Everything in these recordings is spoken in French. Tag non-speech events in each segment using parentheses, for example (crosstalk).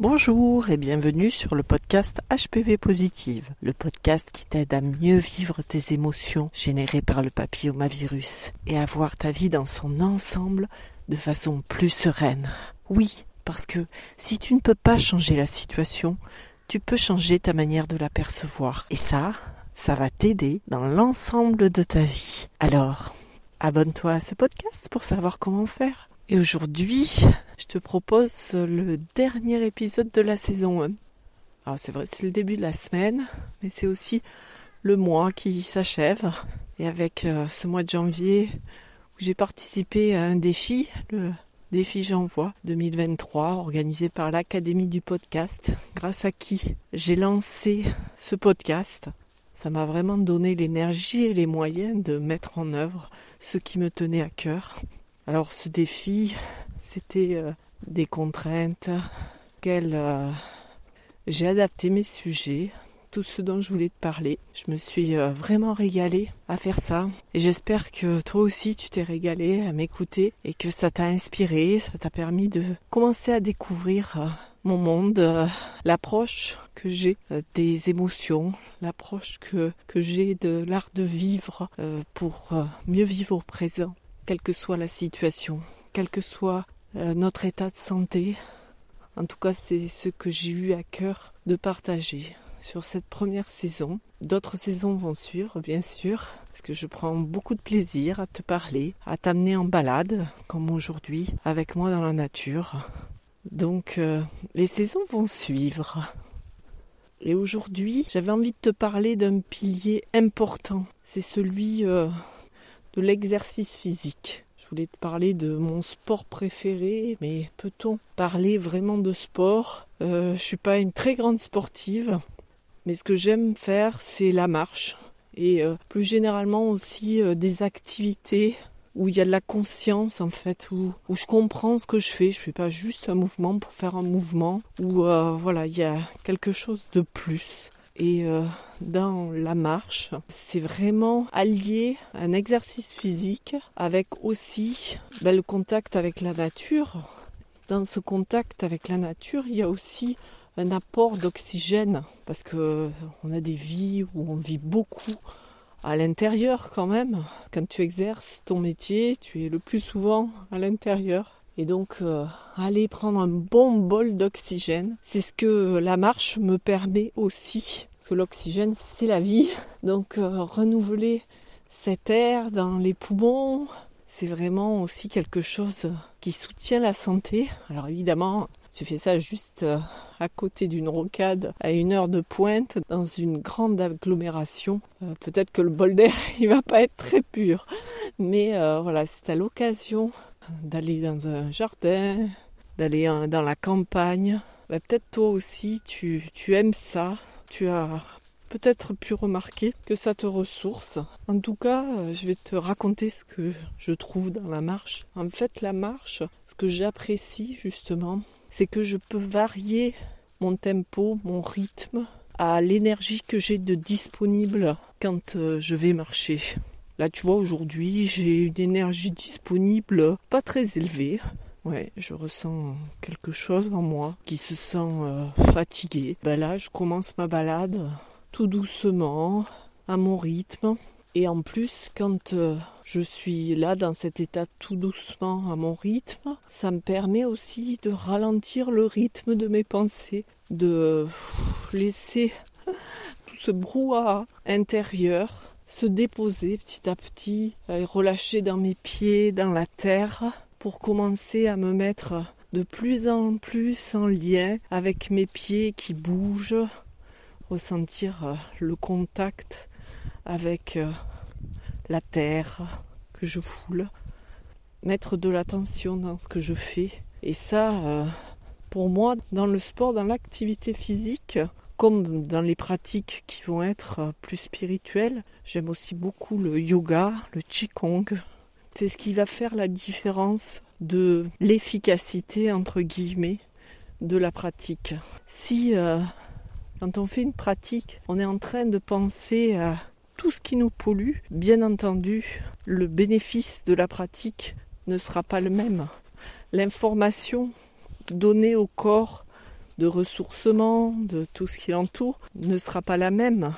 Bonjour et bienvenue sur le podcast HPV Positive, le podcast qui t'aide à mieux vivre tes émotions générées par le papillomavirus et à voir ta vie dans son ensemble de façon plus sereine. Oui, parce que si tu ne peux pas changer la situation, tu peux changer ta manière de la percevoir. Et ça, ça va t'aider dans l'ensemble de ta vie. Alors, abonne-toi à ce podcast pour savoir comment faire. Et aujourd'hui, je te propose le dernier épisode de la saison 1. Alors c'est vrai, c'est le début de la semaine, mais c'est aussi le mois qui s'achève. Et avec euh, ce mois de janvier j'ai participé à un défi, le défi J'envoie 2023, organisé par l'Académie du podcast, grâce à qui j'ai lancé ce podcast. Ça m'a vraiment donné l'énergie et les moyens de mettre en œuvre ce qui me tenait à cœur. Alors ce défi, c'était euh, des contraintes qu'elle euh, j'ai adapté mes sujets, tout ce dont je voulais te parler. Je me suis euh, vraiment régalée à faire ça et j'espère que toi aussi tu t'es régalé à m'écouter et que ça t'a inspiré, ça t'a permis de commencer à découvrir mon monde, l'approche que j'ai des émotions, l'approche que, que j'ai de l'art de vivre pour mieux vivre au présent quelle que soit la situation, quel que soit euh, notre état de santé. En tout cas, c'est ce que j'ai eu à cœur de partager sur cette première saison. D'autres saisons vont suivre, bien sûr, parce que je prends beaucoup de plaisir à te parler, à t'amener en balade, comme aujourd'hui, avec moi dans la nature. Donc, euh, les saisons vont suivre. Et aujourd'hui, j'avais envie de te parler d'un pilier important. C'est celui euh, de l'exercice physique. Voulais te parler de mon sport préféré, mais peut-on parler vraiment de sport? Euh, Je suis pas une très grande sportive, mais ce que j'aime faire, c'est la marche. Et euh, plus généralement aussi euh, des activités où il y a de la conscience en fait, où, où je comprends ce que je fais. Je fais pas juste un mouvement pour faire un mouvement, où euh, voilà, il y a quelque chose de plus et euh, dans la marche, c'est vraiment allier un exercice physique avec aussi ben, le contact avec la nature. Dans ce contact avec la nature, il y a aussi un apport d'oxygène parce que on a des vies où on vit beaucoup à l'intérieur quand même. Quand tu exerces ton métier, tu es le plus souvent à l'intérieur. Et donc, euh, aller prendre un bon bol d'oxygène, c'est ce que la marche me permet aussi. Parce que l'oxygène, c'est la vie. Donc, euh, renouveler cet air dans les poumons, c'est vraiment aussi quelque chose qui soutient la santé. Alors évidemment, tu fais ça juste euh, à côté d'une rocade à une heure de pointe dans une grande agglomération. Peut-être que le bol d'air (laughs) il va pas être très pur, mais voilà, c'est à l'occasion d'aller dans un jardin, d'aller dans la campagne. Bah, peut-être toi aussi tu, tu aimes ça, tu as peut-être pu remarquer que ça te ressource. En tout cas, euh, je vais te raconter ce que je trouve dans la marche. En fait, la marche, ce que j'apprécie justement, c'est que je peux varier mon tempo, mon rythme à l'énergie que j'ai de disponible quand euh, je vais marcher. Là, tu vois, aujourd'hui, j'ai une énergie disponible pas très élevée. Ouais, je ressens quelque chose en moi qui se sent euh, fatigué. Ben là, je commence ma balade tout doucement, à mon rythme. Et en plus, quand euh, je suis là dans cet état tout doucement à mon rythme, ça me permet aussi de ralentir le rythme de mes pensées, de laisser (laughs) tout ce brouhaha intérieur se déposer petit à petit, aller relâcher dans mes pieds, dans la terre, pour commencer à me mettre de plus en plus en lien avec mes pieds qui bougent, ressentir euh, le contact avec euh, la terre que je foule, mettre de l'attention dans ce que je fais. Et ça, euh, pour moi, dans le sport, dans l'activité physique, comme dans les pratiques qui vont être plus spirituelles, j'aime aussi beaucoup le yoga, le qigong. C'est ce qui va faire la différence de l'efficacité entre guillemets de la pratique. Si euh, quand on fait une pratique, on est en train de penser à tout ce qui nous pollue, bien entendu, le bénéfice de la pratique ne sera pas le même. L'information donnée au corps de ressourcement, de tout ce qui l'entoure, ne sera pas la même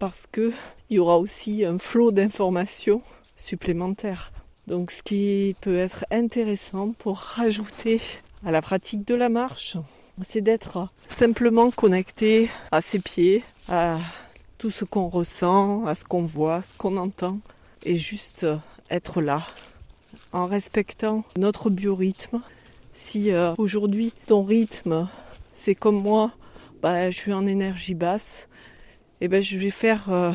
parce qu'il y aura aussi un flot d'informations supplémentaires. Donc ce qui peut être intéressant pour rajouter à la pratique de la marche, c'est d'être simplement connecté à ses pieds, à tout ce qu'on ressent, à ce qu'on voit, ce qu'on entend, et juste être là, en respectant notre biorhythme. Si euh, aujourd'hui ton rythme, c'est comme moi, bah, je suis en énergie basse, et eh ben je vais faire euh,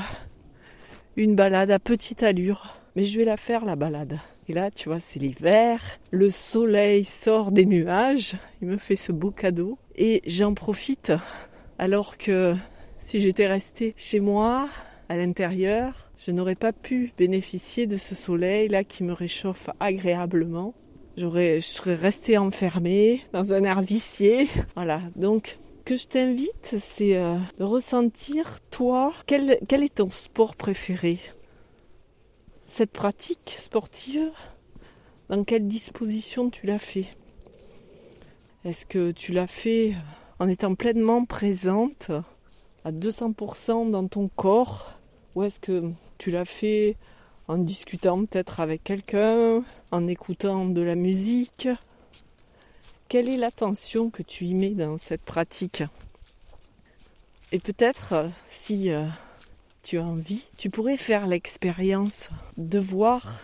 une balade à petite allure, mais je vais la faire la balade. Et là, tu vois, c'est l'hiver, le soleil sort des nuages, il me fait ce beau cadeau et j'en profite alors que si j'étais restée chez moi, à l'intérieur, je n'aurais pas pu bénéficier de ce soleil là qui me réchauffe agréablement. J'aurais, je serais restée enfermée dans un air vicié. Voilà. Donc, que je t'invite, c'est euh, de ressentir, toi, quel, quel est ton sport préféré? Cette pratique sportive, dans quelle disposition tu l'as fait? Est-ce que tu l'as fait en étant pleinement présente à 200% dans ton corps? Ou est-ce que tu l'as fait en discutant peut-être avec quelqu'un, en écoutant de la musique? Quelle est l'attention que tu y mets dans cette pratique? Et peut-être si euh, tu as envie, tu pourrais faire l'expérience de voir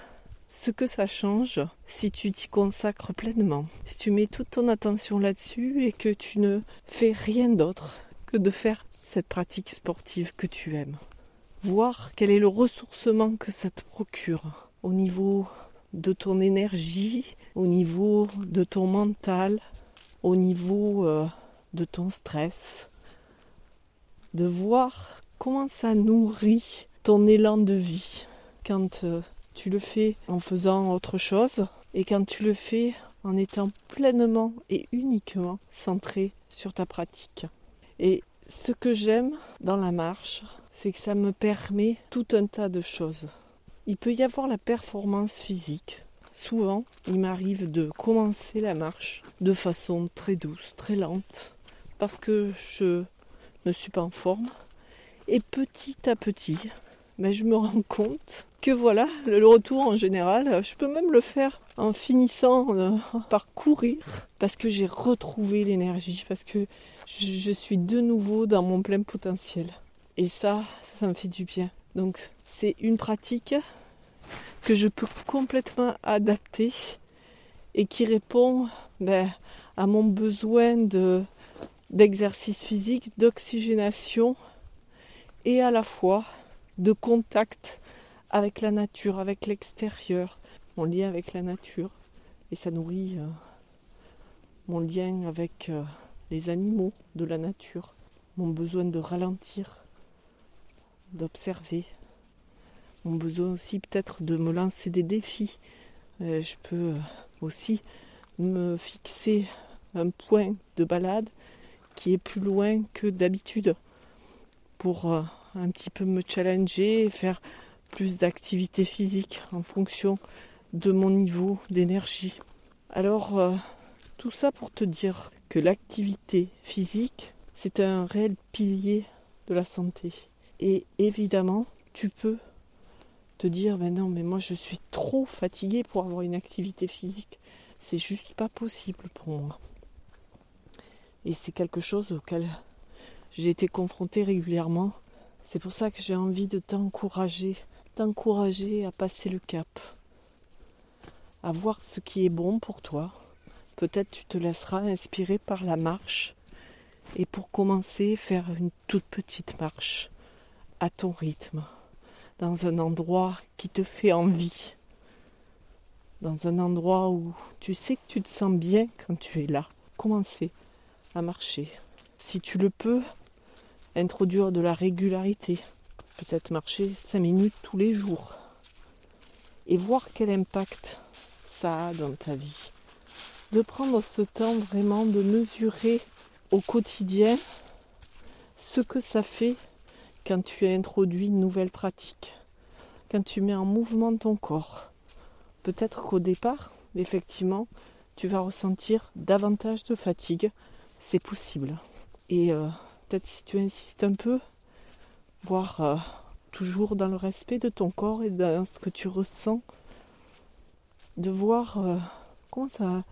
ce que ça change si tu t'y consacres pleinement, si tu mets toute ton attention là-dessus et que tu ne fais rien d'autre que de faire cette pratique sportive que tu aimes. Voir quel est le ressourcement que ça te procure au niveau de ton énergie, au niveau de ton mental, au niveau euh, de ton stress. De voir comment ça nourrit ton élan de vie quand euh, tu le fais en faisant autre chose et quand tu le fais en étant pleinement et uniquement centré sur ta pratique? Et ce que j'aime dans la marche, c'est que ça me permet tout un tas de choses. Il peut y avoir la performance physique. Souvent, il m'arrive de commencer la marche de façon très douce, très lente, parce que je ne suis pas en forme et petit à petit, ben, je me rends compte que voilà, le retour en général, je peux même le faire en finissant euh, (laughs) par courir parce que j'ai retrouvé l'énergie, parce que je, suis de nouveau dans mon plein potentiel. Et ça, ça me fait du bien. Donc c'est une pratique que je peux complètement adapter et qui répond ben, à mon besoin de d'exercice physique, d'oxygénation et à la fois de contact avec la nature, avec l'extérieur, mon lien avec la nature. Et ça nourrit euh, mon lien avec euh, les animaux de la nature, mon besoin de ralentir, d'observer, mon besoin aussi peut-être de me lancer des défis. Euh, je peux aussi me fixer un point de balade qui est plus loin que d'habitude pour un petit peu me challenger et faire plus d'activité physique en fonction de mon niveau d'énergie. Alors, euh, tout ça pour te dire que l'activité physique, c'est un réel pilier de la santé. Et évidemment, tu peux te dire, ben non, mais moi je suis trop fatigué pour avoir une activité physique. C'est juste pas possible pour moi. Et c'est quelque chose auquel j'ai été confrontée régulièrement. C'est pour ça que j'ai envie de t'encourager, t'encourager à passer le cap, à voir ce qui est bon pour toi. Peut-être tu te laisseras inspirer par la marche et pour commencer, faire une toute petite marche à ton rythme, dans un endroit qui te fait envie, dans un endroit où tu sais que tu te sens bien quand tu es là. Commencer à marcher. Si tu le peux, introduire de la régularité, peut-être marcher 5 minutes tous les jours et voir quel impact ça a dans ta vie. De prendre ce temps vraiment de mesurer au quotidien ce que ça fait quand tu as introduit une nouvelle pratique, quand tu mets en mouvement ton corps. Peut-être qu'au départ, effectivement, tu vas ressentir davantage de fatigue, c'est possible. Et euh, peut-être si tu insistes un peu, voir euh, toujours dans le respect de ton corps et dans ce que tu ressens, de voir euh, comment ça,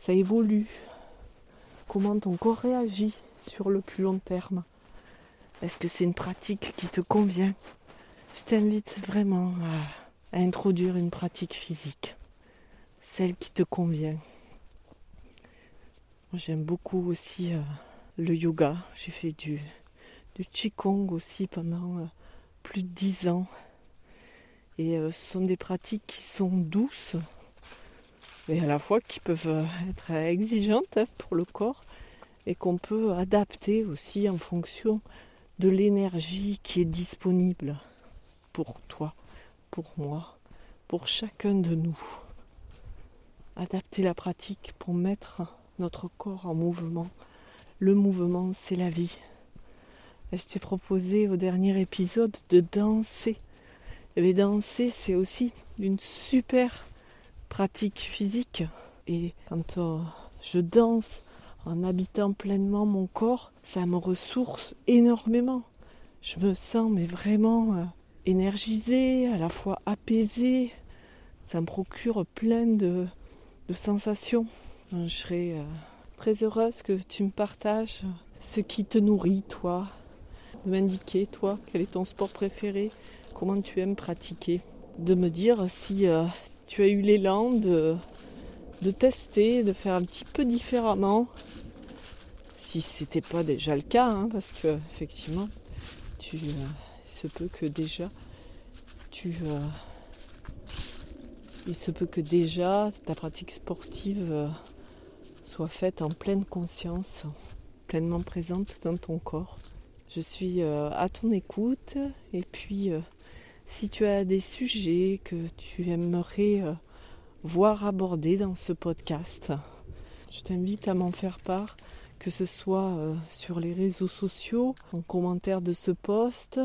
ça évolue, comment ton corps réagit sur le plus long terme. Est-ce que c'est une pratique qui te convient? Je t'invite vraiment à, introduire une pratique physique, celle qui te convient. J'aime beaucoup aussi euh, le yoga. J'ai fait du, du Qigong aussi pendant euh, plus de dix ans. Et euh, ce sont des pratiques qui sont douces, et à la fois qui peuvent être exigeantes hein, pour le corps et qu'on peut adapter aussi en fonction de l'énergie qui est disponible pour toi, pour moi, pour chacun de nous. Adapter la pratique pour mettre notre corps en mouvement. Le mouvement, c'est la vie. Je t'ai proposé au dernier épisode de danser. Et danser, c'est aussi une super pratique physique. Et quand euh, je danse en habitant pleinement mon corps, ça me ressource énormément. Je me sens mais vraiment euh, énergisée, à la fois apaisée. Ça me procure plein de, sensations. Je serais euh, très heureuse que tu me partages ce qui te nourrit, toi, de m'indiquer, toi, quel est ton sport préféré, comment tu aimes pratiquer, de me dire si tu as eu l'élan de, de tester, de faire un petit peu différemment, si c'était pas déjà le cas, hein, parce que effectivement, tu, euh, il se peut que déjà, tu, euh, il se peut que déjà ta pratique sportive euh, faite en pleine conscience, pleinement présente dans ton corps. Je suis à ton écoute et puis si tu as des sujets que tu aimerais euh, voir abordés dans ce podcast, je t'invite à m'en faire part, que ce soit euh, sur les réseaux sociaux, en commentaire de ce post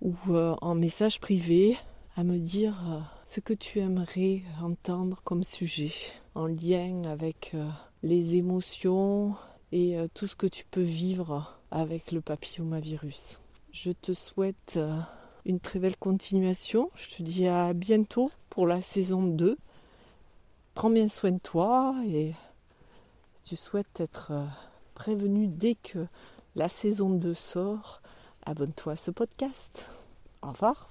ou euh, en message privé, à me dire ce que tu aimerais entendre comme sujet en lien avec les émotions et tout ce que tu peux vivre avec le papillomavirus. Je te souhaite une très belle continuation. Je te dis à bientôt pour la saison 2. Prends bien soin de toi et tu souhaites être euh, prévenu dès que la saison 2 sort. Abonne-toi à ce podcast. Au revoir.